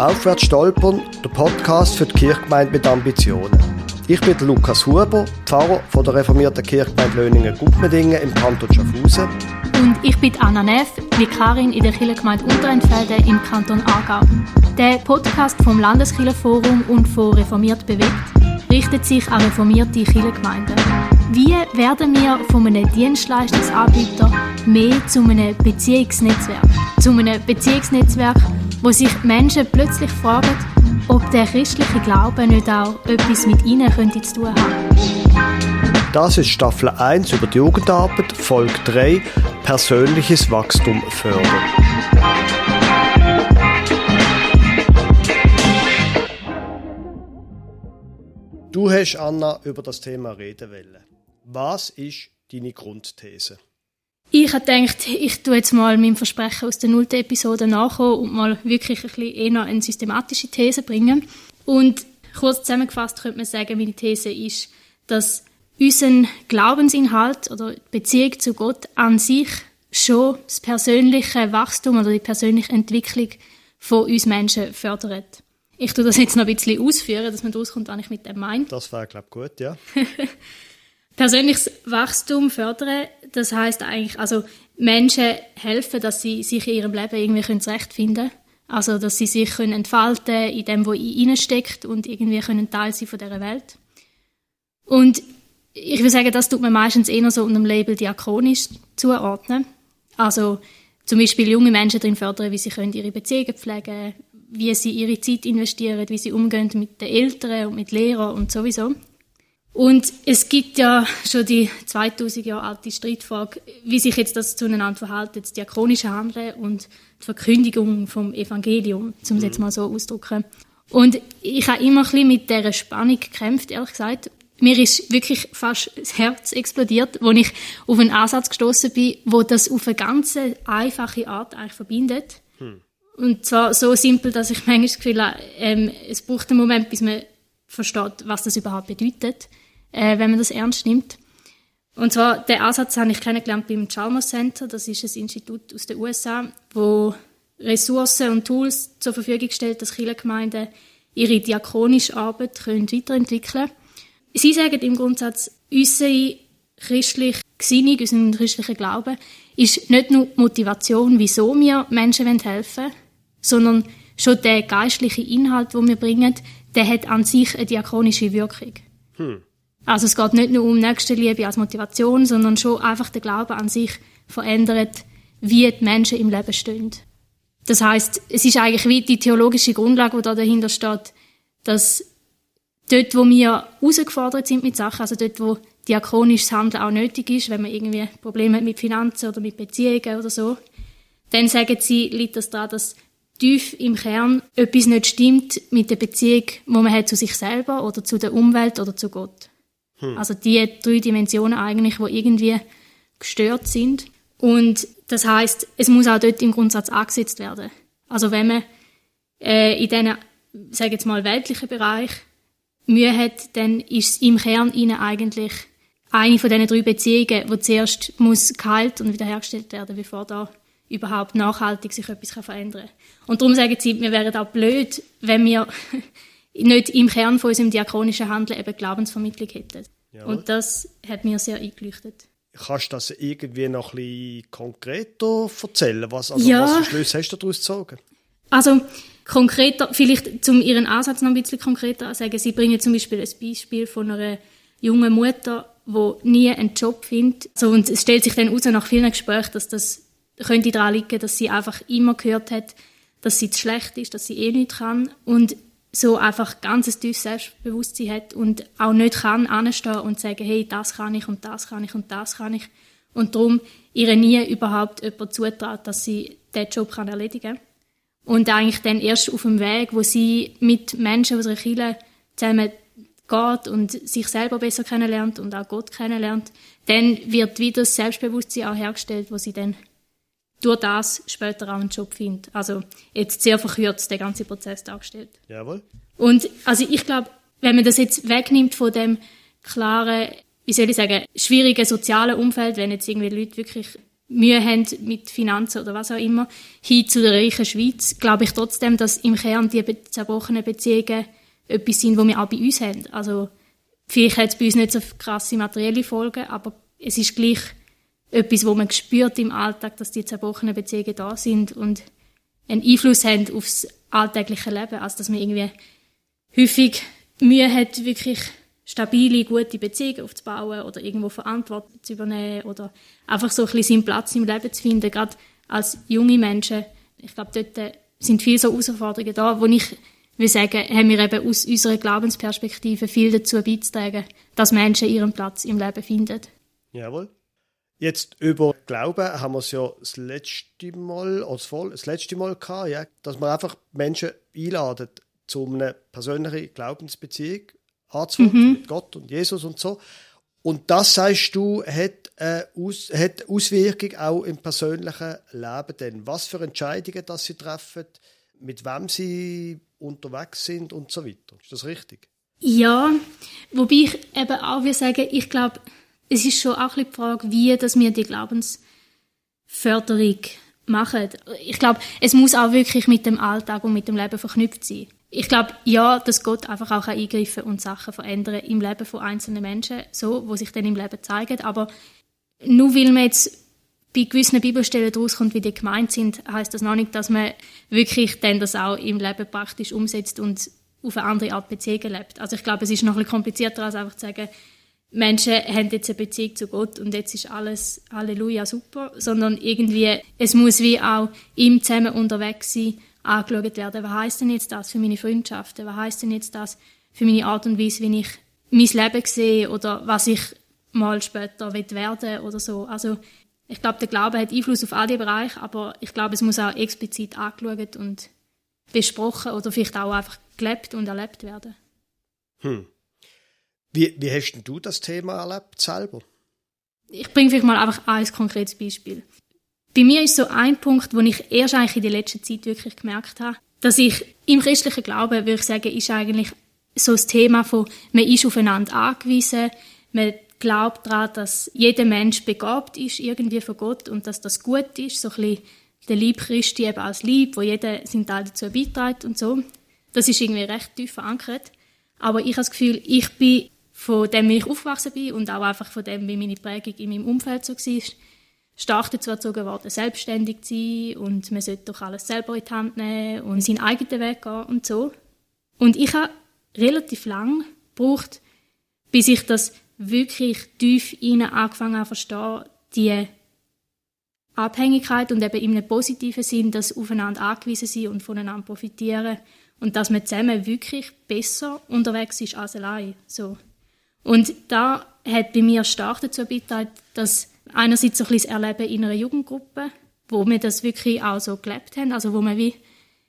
Aufwärts stolpern, der Podcast für die Kirchgemeinde mit Ambitionen. Ich bin Lukas Huber, Pfarrer von der reformierten Kirchgemeinde Löningen-Gutmedingen im Kanton Schaffhausen. Und ich bin Anna Neff, Vikarin in der Kirchgemeinde Unterentfelde im Kanton Aargau. Der Podcast vom Landeskirchenforum und von Reformiert bewegt richtet sich an reformierte Kirchengemeinden. Wie werden wir von einem Dienstleistungsanbieter mehr zu einem Beziehungsnetzwerk? Zu einem Beziehungsnetzwerk, wo sich Menschen plötzlich fragen, ob der christliche Glaube nicht auch etwas mit ihnen könnte zu tun haben. Das ist Staffel 1 über die Jugendarbeit, Folge 3 Persönliches Wachstum fördern. Du hast, Anna, über das Thema reden wollen. Was ist deine Grundthese? Ich habe gedacht, ich tue jetzt mal meinem Versprechen aus der nullten Episode nachkommen und mal wirklich ein bisschen eher eine systematische These bringen. Und kurz zusammengefasst könnte man sagen, meine These ist, dass unser Glaubensinhalt oder Beziehung zu Gott an sich schon das persönliche Wachstum oder die persönliche Entwicklung von uns Menschen fördert. Ich tue das jetzt noch ein bisschen ausführen, dass man rauskommt, was ich mit dem meine. Das wäre, glaube ich, gut, ja. Persönliches Wachstum fördern, das heißt eigentlich, also Menschen helfen, dass sie sich in ihrem Leben irgendwie zurechtfinden können. Also, dass sie sich können entfalten in dem, was in ihnen steckt und irgendwie können Teil sein von dieser Welt. Und ich würde sagen, das tut man meistens eher so unter dem Label diakonisch zuordnen. Also, zum Beispiel junge Menschen darin fördern, wie sie können ihre Beziehungen pflegen wie sie ihre Zeit investieren, wie sie umgehen mit den Eltern und mit Lehrern und sowieso. Und es gibt ja schon die 2000 Jahre alte Streitfrage, wie sich jetzt das zueinander verhält, das diakonische Handeln und die Verkündigung vom Evangelium, um es jetzt mhm. mal so auszudrücken. Und ich habe immer ein bisschen mit dieser Spannung gekämpft, ehrlich gesagt. Mir ist wirklich fast das Herz explodiert, als ich auf einen Ansatz gestoßen bin, wo das auf eine ganz einfache Art eigentlich verbindet. Hm. Und zwar so simpel, dass ich manchmal das Gefühl habe, ähm, es braucht einen Moment, bis man versteht, was das überhaupt bedeutet äh, wenn man das ernst nimmt. Und zwar, den Ansatz habe ich kennengelernt beim Chalmers Center. Das ist ein Institut aus den USA, wo Ressourcen und Tools zur Verfügung stellt, dass Kirchengemeinden ihre diakonische Arbeit können weiterentwickeln können. Sie sagen im Grundsatz, unsere christliche Gesinnung, unser christlicher Glaube ist nicht nur Motivation, wieso wir Menschen helfen wollen, sondern schon der geistliche Inhalt, den wir bringen, der hat an sich eine diakonische Wirkung. Hm. Also es geht nicht nur um Nächstenliebe als Motivation, sondern schon einfach der Glaube an sich verändert, wie die Menschen im Leben stehen. Das heißt, es ist eigentlich wie die theologische Grundlage, die da dahinter steht, dass dort, wo wir herausgefordert sind mit Sachen, also dort, wo diakonisches Handeln auch nötig ist, wenn man irgendwie Probleme hat mit Finanzen oder mit Beziehungen oder so, dann sagen sie, liegt das daran, dass tief im Kern etwas nicht stimmt mit der Beziehung, die man hat zu sich selber oder zu der Umwelt oder zu Gott. Hm. Also die drei Dimensionen eigentlich, wo irgendwie gestört sind. Und das heißt, es muss auch dort im Grundsatz angesetzt werden. Also wenn man äh, in diesen, sage jetzt mal, weltlichen Bereich Mühe hat, dann ist es im Kern ihnen eigentlich eine von diesen drei Beziehungen, die zuerst muss geheilt und wiederhergestellt werden, bevor da überhaupt nachhaltig sich etwas verändern kann. Und darum sagen sie, wir wären auch blöd, wenn wir nicht im Kern von unserem diakonischen Handeln eben Glaubensvermittlung hätten. Ja. Und das hat mir sehr eingeleuchtet. Kannst du das irgendwie noch ein bisschen konkreter erzählen? Was, also ja. was für Schlüsse hast du daraus gezogen? Also konkreter, vielleicht zum Ihren Ansatz noch ein bisschen konkreter sagen. Sie bringen zum Beispiel ein Beispiel von einer jungen Mutter, die nie einen Job findet. So, und es stellt sich dann heraus nach vielen Gesprächen, dass das könnte daran liegen, dass sie einfach immer gehört hat, dass sie zu schlecht ist, dass sie eh nichts kann. Und so einfach ganz ein tiefes Selbstbewusstsein hat und auch nicht kann anstehen und sagen, hey, das kann ich und das kann ich und das kann ich. Und darum ihr nie überhaupt jemand zutraut, dass sie diesen Job kann erledigen kann. Und eigentlich dann erst auf dem Weg, wo sie mit Menschen aus einer Kirche zusammen geht und sich selber besser kennenlernt und auch Gott kennenlernt, dann wird wieder das Selbstbewusstsein auch hergestellt, wo sie dann durch das später auch einen Job findet. Also jetzt sehr verkürzt der ganze Prozess dargestellt. Jawohl. Und also ich glaube, wenn man das jetzt wegnimmt von dem klaren, wie soll ich sagen, schwierigen sozialen Umfeld, wenn jetzt irgendwie Leute wirklich Mühe haben mit Finanzen oder was auch immer, hin zu der reichen Schweiz, glaube ich trotzdem, dass im Kern die zerbrochenen Beziehungen etwas sind, wo wir auch bei uns haben. Also vielleicht hat es bei uns nicht so krasse materielle Folgen, aber es ist gleich etwas, wo man spürt im Alltag, dass die zerbrochenen Beziehungen da sind und einen Einfluss haben aufs alltägliche Leben, als dass man irgendwie häufig Mühe hat, wirklich stabile, gute Beziehungen aufzubauen oder irgendwo Verantwortung zu übernehmen oder einfach so ein bisschen seinen Platz im Leben zu finden, gerade als junge Menschen. Ich glaube, dort sind viele so Herausforderungen da, wo ich will sagen, haben wir eben aus unserer Glaubensperspektive viel dazu beizutragen, dass Menschen ihren Platz im Leben finden. Jawohl. Jetzt über Glauben haben wir es ja das letzte Mal, oder das letzte Mal gehabt, ja, dass man einfach Menschen einladen zu einer persönlichen Glaubensbeziehung anzufangen mhm. mit Gott und Jesus und so. Und das, sagst du, hat, äh, aus, hat Auswirkung auch im persönlichen Leben. Denn was für Entscheidungen dass sie treffen, mit wem sie unterwegs sind und so weiter. Ist das richtig? Ja, wobei ich eben auch will sagen, ich glaube, es ist schon auch ein die Frage, wie dass wir die Glaubensförderung machen. Ich glaube, es muss auch wirklich mit dem Alltag und mit dem Leben verknüpft sein ich glaube, ja, dass Gott einfach auch eingreifen und Sachen verändern im Leben von einzelnen Menschen, so, wo sich dann im Leben zeigen. Aber nur weil man jetzt bei gewissen Bibelstellen rauskommt, wie die gemeint sind, heißt das noch nicht, dass man wirklich dann das auch im Leben praktisch umsetzt und auf eine andere Art Beziehung lebt. Also ich glaube, es ist noch ein bisschen komplizierter, als einfach zu sagen, Menschen haben jetzt eine Beziehung zu Gott und jetzt ist alles Halleluja super, sondern irgendwie, es muss wie auch im zusammen unterwegs sein angeschaut werden, was heißt denn jetzt das für meine Freundschaften, was heißt denn jetzt das für meine Art und Weise, wie ich mein Leben sehe oder was ich mal später werden oder so. Also ich glaube, der Glaube hat Einfluss auf all die Bereiche, aber ich glaube, es muss auch explizit angeschaut und besprochen oder vielleicht auch einfach gelebt und erlebt werden. Hm. Wie, wie hast denn du das Thema erlebt selber? Ich bringe vielleicht mal einfach ein konkretes Beispiel. Bei mir ist so ein Punkt, wo ich erst eigentlich in der letzten Zeit wirklich gemerkt habe, dass ich im christlichen Glauben, würde ich sagen, ist eigentlich so das Thema von, man ist aufeinander angewiesen, man glaubt daran, dass jeder Mensch begabt ist irgendwie von Gott und dass das gut ist, so ein bisschen der Lieb Christi eben als Lieb, wo jeder seinen Teil dazu beiträgt und so. Das ist irgendwie recht tief verankert. Aber ich habe das Gefühl, ich bin von dem, wie ich aufgewachsen bin und auch einfach von dem, wie meine Prägung in meinem Umfeld so war, stark dazu erzogen worden, selbstständig zu sein und man sollte doch alles selber in die Hand nehmen und seinen eigenen Weg gehen und so. Und ich habe relativ lang gebraucht, bis ich das wirklich tief innen angefangen habe verstehen, die Abhängigkeit und eben einem positiven Sinn, dass aufeinander angewiesen sind und voneinander profitieren und dass man zusammen wirklich besser unterwegs ist als allein. So. Und da hat bei mir stark dazu beigetragen, dass einerseits so ein bisschen das Erleben in einer Jugendgruppe, wo wir das wirklich auch so gelebt haben, also wo man wie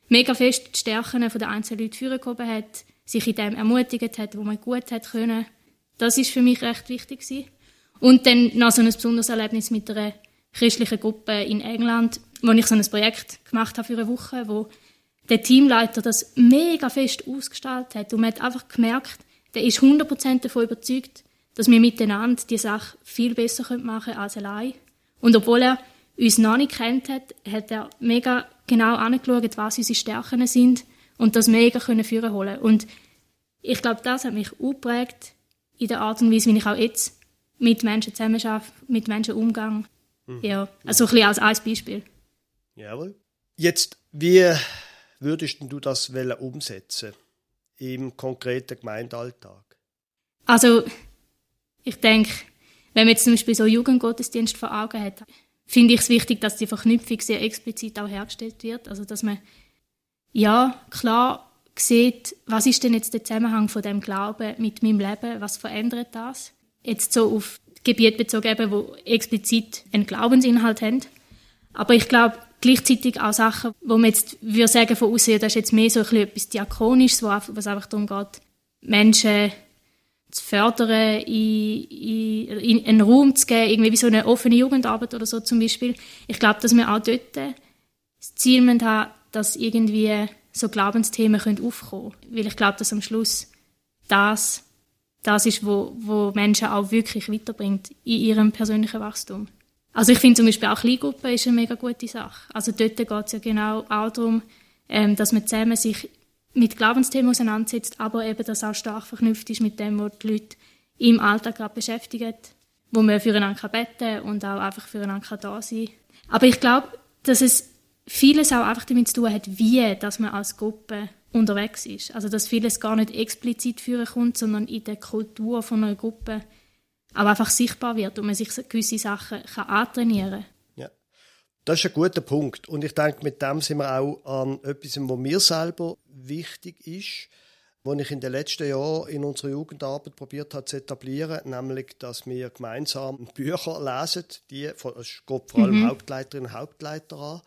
mega fest die Stärken der einzelnen Leute vorgehoben hat, sich in dem ermutigt hat, wo man gut hat können. Das ist für mich recht wichtig gewesen. Und dann noch so ein besonderes Erlebnis mit einer christlichen Gruppe in England, wo ich so ein Projekt gemacht habe für eine Woche, wo der Teamleiter das mega fest ausgestaltet hat und man hat einfach gemerkt, der ist 100% davon überzeugt, dass wir miteinander die Sache viel besser machen können als allein. Und obwohl er uns noch nicht kennt hat, hat er mega genau angeschaut, was unsere Stärken sind und das mega können führen holen. Und ich glaube, das hat mich geprägt in der Art und Weise, wie ich auch jetzt mit Menschen zusammenarbeite, mit Menschen umgehe. Mhm. Ja, also ein bisschen als ein Beispiel. Jawohl. Jetzt, wie würdest du das umsetzen im konkreten Gemeindealltag? Also, ich denke, wenn man jetzt zum Beispiel so Jugendgottesdienst vor Augen hat, finde ich es wichtig, dass die Verknüpfung sehr explizit auch hergestellt wird. Also, dass man, ja, klar sieht, was ist denn jetzt der Zusammenhang von dem Glauben mit meinem Leben, was verändert das? Jetzt so auf Gebiete bezogen, eben, wo explizit einen Glaubensinhalt haben. Aber ich glaube, gleichzeitig auch Sachen, wo man jetzt würde sagen, von aussehen, das ist jetzt mehr so ein bisschen etwas Diakonisches, was einfach darum geht, Menschen zu fördern, in, in, in einen Raum zu geben, irgendwie wie so eine offene Jugendarbeit oder so zum Beispiel. Ich glaube, dass wir auch dort das Ziel haben, dass irgendwie so Glaubensthemen können aufkommen können. Weil ich glaube, dass am Schluss das, das ist, wo, wo Menschen auch wirklich weiterbringt in ihrem persönlichen Wachstum. Also ich finde zum Beispiel auch Kleingruppen ist eine mega gute Sache. Also dort geht es ja genau auch darum, ähm, dass man zusammen sich mit Glaubensthemen auseinandersetzt, aber eben das auch stark verknüpft ist mit dem, was die Leute im Alltag gerade beschäftigen, wo man füreinander beten und auch einfach füreinander da sein Aber ich glaube, dass es vieles auch einfach damit zu tun hat, wie dass man als Gruppe unterwegs ist. Also dass vieles gar nicht explizit führen kommt, sondern in der Kultur von einer Gruppe auch einfach sichtbar wird und man sich gewisse Sachen kann antrainieren kann. Ja, das ist ein guter Punkt. Und ich denke, mit dem sind wir auch an etwas, was mir selber wichtig ist, was ich in den letzten Jahren in unserer Jugendarbeit probiert habe zu etablieren, nämlich, dass wir gemeinsam Bücher lesen, die, es geht vor allem mhm. Hauptleiterinnen und Hauptleiter an,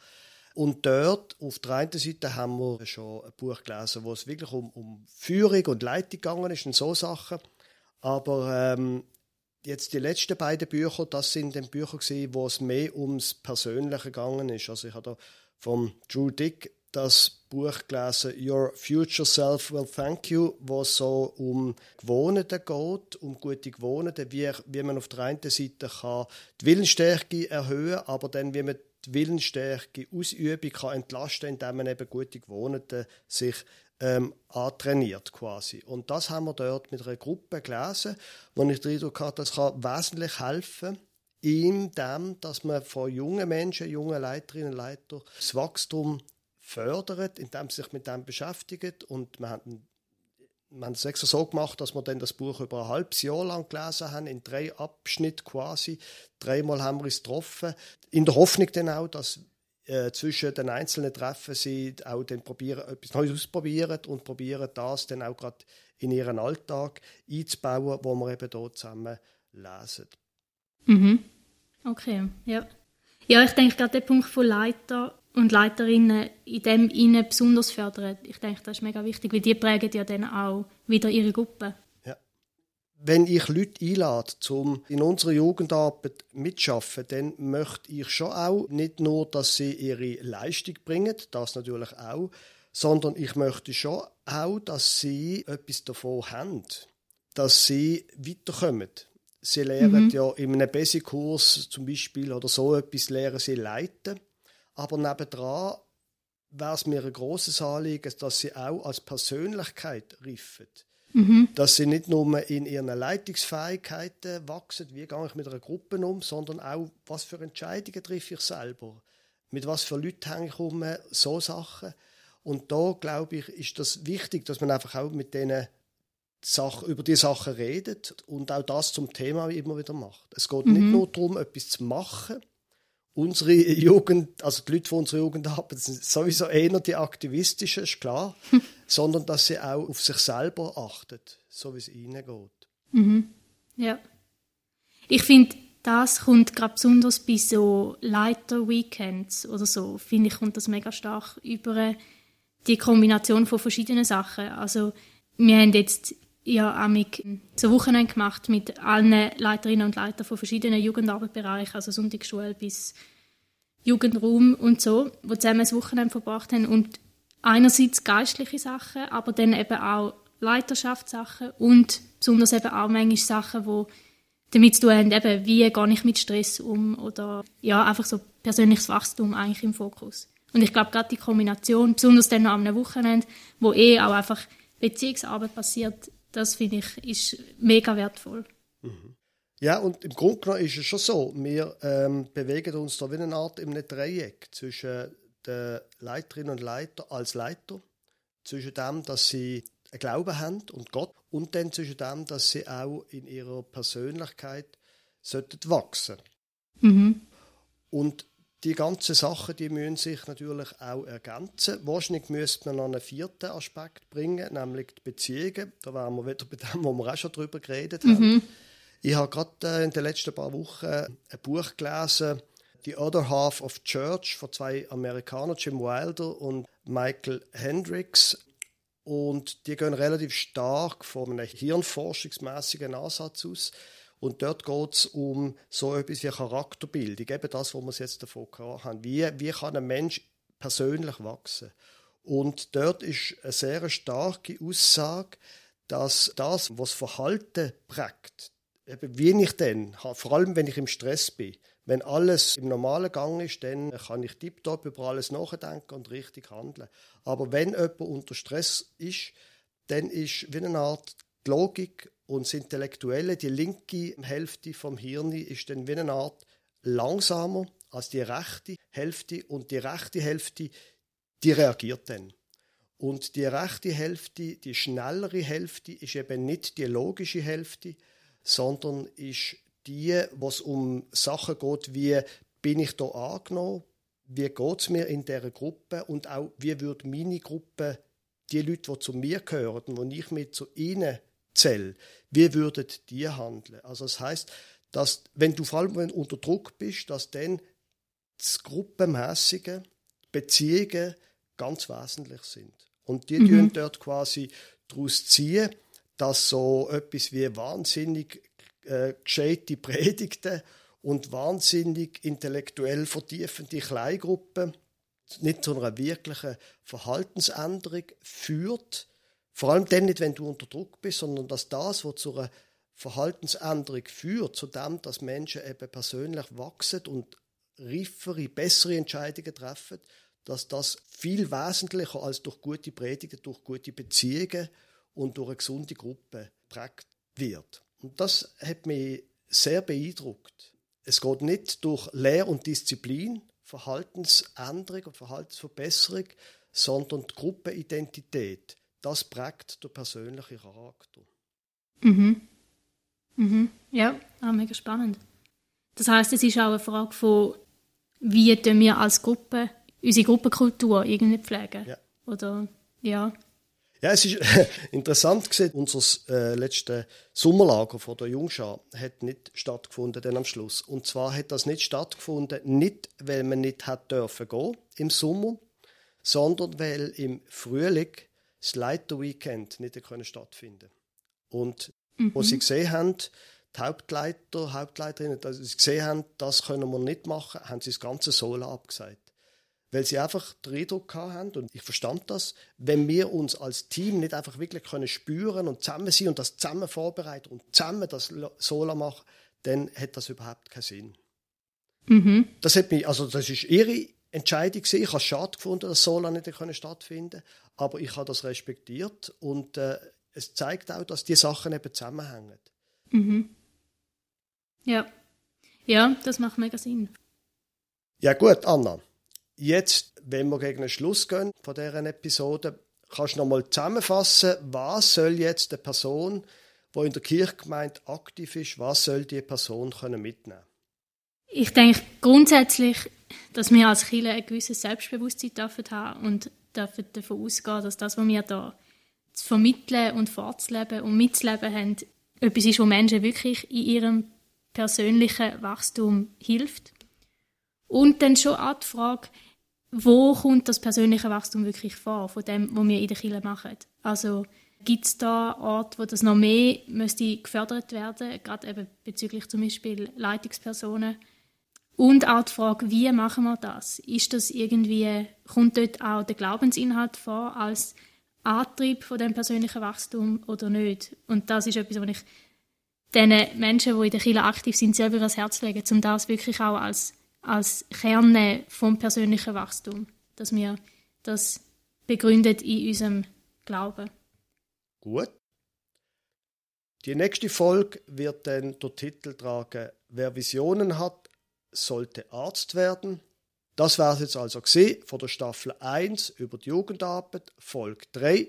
und dort, auf der einen Seite, haben wir schon ein Buch gelesen, wo es wirklich um, um Führung und Leitung gegangen ist und so Sachen. Aber ähm, jetzt die letzten beiden Bücher, das sind dann Bücher gewesen, wo es mehr ums Persönliche gegangen ist. Also ich habe da vom Drew Dick das Buch gelesen, Your Future Self Will Thank You, wo es so um Gewohnheiten geht, um gute Gewohnheiten, wie, wie man auf der einen Seite kann die Willensstärke erhöhen aber dann, wie man die Willensstärke Ausübung kann entlasten indem man eben gute Gewohnheiten sich ähm, antrainiert quasi. Und das haben wir dort mit einer Gruppe gelesen, wo ich den Eindruck hatte, das kann wesentlich helfen, in dem, dass man von jungen Menschen, jungen Leiterinnen und Leitern das Wachstum fördert, indem sie sich mit dem beschäftigen und man hat wir haben es extra so gemacht, dass wir dann das Buch über ein halbes Jahr lang gelesen haben, in drei Abschnitten quasi. Dreimal haben wir es getroffen. In der Hoffnung dann auch, dass äh, zwischen den einzelnen Treffen sie auch dann probieren, etwas Neues ausprobieren und probieren, das dann auch gerade in ihren Alltag einzubauen, wo wir eben dort zusammen lesen. Mhm. Okay, ja. Ja, ich denke gerade der Punkt von Leiter und Leiterinnen in dem ihnen besonders fördern. Ich denke, das ist mega wichtig, weil die prägen ja dann auch wieder ihre Gruppe. Wenn ich Leute einlade, um in unserer Jugendarbeit mitzuschaffen, dann möchte ich schon auch nicht nur, dass sie ihre Leistung bringen, das natürlich auch, sondern ich möchte schon auch, dass sie etwas davon haben, dass sie weiterkommen. Sie lernen mhm. ja in einem Basic-Kurs zum Beispiel oder so etwas, lernen sie leiten aber nebendran wäre es mir ein grosses Anliegen, dass sie auch als Persönlichkeit riffen. Mhm. Dass sie nicht nur in ihren Leitungsfähigkeiten wachsen, wie gehe ich mit einer Gruppe um, sondern auch, was für Entscheidungen treffe ich selber. Mit was für Leuten hänge ich um, so Sachen. Und da, glaube ich, ist das wichtig, dass man einfach auch mit denen Sachen, über die Sachen redet und auch das zum Thema immer wieder macht. Es geht mhm. nicht nur darum, etwas zu machen, unsere Jugend, also die Leute von unserer Jugend haben, sind sowieso eher die aktivistischen, ist klar, sondern dass sie auch auf sich selber achtet, so wie es ihnen geht. Mhm. Ja. Ich finde, das kommt gerade besonders bei so Leiter-Weekends oder so, finde ich, kommt das mega stark über die Kombination von verschiedenen Sachen. Also wir haben jetzt ja amig so Wochenende gemacht mit allen Leiterinnen und Leitern von verschiedenen Jugendarbeitsbereichen, also Sonntagsschule bis Jugendraum und so, wo zusammen das Wochenende verbracht haben und einerseits geistliche Sachen, aber dann eben auch Leiterschaftssachen und besonders eben auch manchmal Sachen, wo damit zu tun haben, eben, wie gehe ich mit Stress um oder ja, einfach so persönliches Wachstum eigentlich im Fokus. Und ich glaube, gerade die Kombination, besonders dann am Wochenende, wo eh auch einfach Beziehungsarbeit passiert, das finde ich ist mega wertvoll. Ja, und im Grunde genommen ist es schon so, wir ähm, bewegen uns da wie eine Art in einem Dreieck zwischen den Leiterinnen und Leiter als Leiter, zwischen dem, dass sie einen Glauben haben und Gott und dann zwischen dem, dass sie auch in ihrer Persönlichkeit sollten wachsen. Mhm. Und die ganzen Sachen, die müssen sich natürlich auch ergänzen. Wahrscheinlich müsste man noch einen vierten Aspekt bringen, nämlich die Beziehungen. Da wären wir wieder bei dem, wo wir auch schon drüber geredet mhm. haben. Ich habe gerade äh, in den letzten paar Wochen ein Buch gelesen, The Other Half of Church von zwei Amerikanern, Jim Wilder und Michael Hendricks. Und die gehen relativ stark von einem hirnforschungsmäßigen Ansatz aus. Und dort geht es um so etwas wie Charakterbildung, eben das, was wir jetzt davon haben. Wie, wie kann ein Mensch persönlich wachsen? Und dort ist eine sehr starke Aussage, dass das, was Verhalten prägt, eben wie ich denn, vor allem wenn ich im Stress bin, Wenn alles im normalen Gang ist, dann kann ich tiptop über alles nachdenken und richtig handeln. Aber wenn jemand unter Stress ist, dann ist wie eine Art die Logik und das Intellektuelle, die linke Hälfte vom Hirn ist dann wie eine Art langsamer als die rechte Hälfte und die rechte Hälfte, die reagiert dann. Und die rechte Hälfte, die schnellere Hälfte, ist eben nicht die logische Hälfte, sondern ist die, was um Sachen geht, wie bin ich da angenommen, wie geht es mir in dieser Gruppe und auch wie würde meine Gruppe, die Leute, die zu mir gehören, wo ich mit zu ihnen zähle, wie würden die handeln? Also das heißt, dass wenn du vor allem unter Druck bist, dass dann das Gruppenmäßige Beziehungen ganz wesentlich sind. Und die mhm. dort quasi daraus ziehen, dass so etwas wie wahnsinnig äh, gescheite Predigten und wahnsinnig intellektuell vertiefende Kleingruppen nicht zu einer wirklichen Verhaltensänderung führt. Vor allem dann nicht, wenn du unter Druck bist, sondern dass das, was zu einer Verhaltensänderung führt, zu dem, dass Menschen eben persönlich wachsen und reifere, bessere Entscheidungen treffen, dass das viel wesentlicher als durch gute Predigen, durch gute Beziehungen und durch eine gesunde Gruppe prägt wird. Und das hat mich sehr beeindruckt. Es geht nicht durch Lehr- und Disziplin, Verhaltensänderung und Verhaltensverbesserung, sondern die Gruppenidentität. Das prägt der persönliche Charakter. Mhm. Mhm. Ja, ah, mega spannend. Das heißt, es ist auch eine Frage von, wie wir als Gruppe unsere Gruppenkultur irgendwie pflegen. Ja. Oder, ja. Ja, es ist interessant gesehen, unser äh, letztes Sommerlager von der Jungschar hat nicht stattgefunden dann am Schluss. Und zwar hat das nicht stattgefunden, nicht weil man nicht hat dürfen gehen im Sommer, sondern weil im Frühling das Leiter Weekend nicht können stattfinden. Und mhm. wo sie gesehen haben, die Hauptleiter, Hauptleiterinnen, dass sie gesehen haben, das können wir nicht machen, haben sie das ganze Sola abgesagt weil sie einfach den Eindruck haben, und ich verstand das, wenn wir uns als Team nicht einfach wirklich können spüren und zusammen sein und das zusammen vorbereiten und zusammen das Sola machen, dann hat das überhaupt keinen Sinn. Mhm. Das hat mich, also das ist ihre Entscheidung gewesen. Ich habe es schade gefunden, dass Sola nicht stattfinden konnte, aber ich habe das respektiert und äh, es zeigt auch, dass die Sachen eben zusammenhängen. Mhm. Ja. Ja, das macht mega Sinn. Ja gut, Anna. Jetzt, wenn wir gegen den Schluss gehen von dieser Episode, kannst du noch mal zusammenfassen, was soll jetzt eine Person, die in der Kirchgemeinde aktiv ist, was soll die Person können mitnehmen Ich denke grundsätzlich, dass wir als Kirche ein gewisses Selbstbewusstsein haben und dürfen davon ausgehen, dass das, was wir da zu vermitteln und vorzuleben und mitzuleben haben, etwas ist, was Menschen wirklich in ihrem persönlichen Wachstum hilft. Und dann schon auch die Frage, wo kommt das persönliche Wachstum wirklich vor, von dem, was wir in der Kirche machen? Also gibt es da Orte, wo das noch mehr müsste gefördert werden, gerade eben bezüglich zum Beispiel Leitungspersonen? Und auch die Frage, wie machen wir das? Ist das irgendwie, kommt dort auch der Glaubensinhalt vor als Antrieb von dem persönlichen Wachstum oder nicht? Und das ist etwas, was ich den Menschen, die in der Kirche aktiv sind, selber ans Herz lege, um das wirklich auch als als Kerne vom persönlichen Wachstum, dass wir das begründet in unserem Glauben. Gut. Die nächste Folge wird dann der Titel tragen: Wer Visionen hat, sollte Arzt werden. Das war es jetzt also von der Staffel 1 über die Jugendarbeit, Folge 3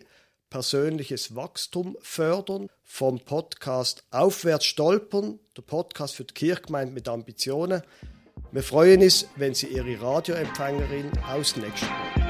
persönliches Wachstum fördern vom Podcast Aufwärts stolpern, der Podcast für die Kirchgemeinde mit Ambitionen. Wir freuen uns, wenn Sie Ihre Radioempfängerin aus nächsten Mal wieder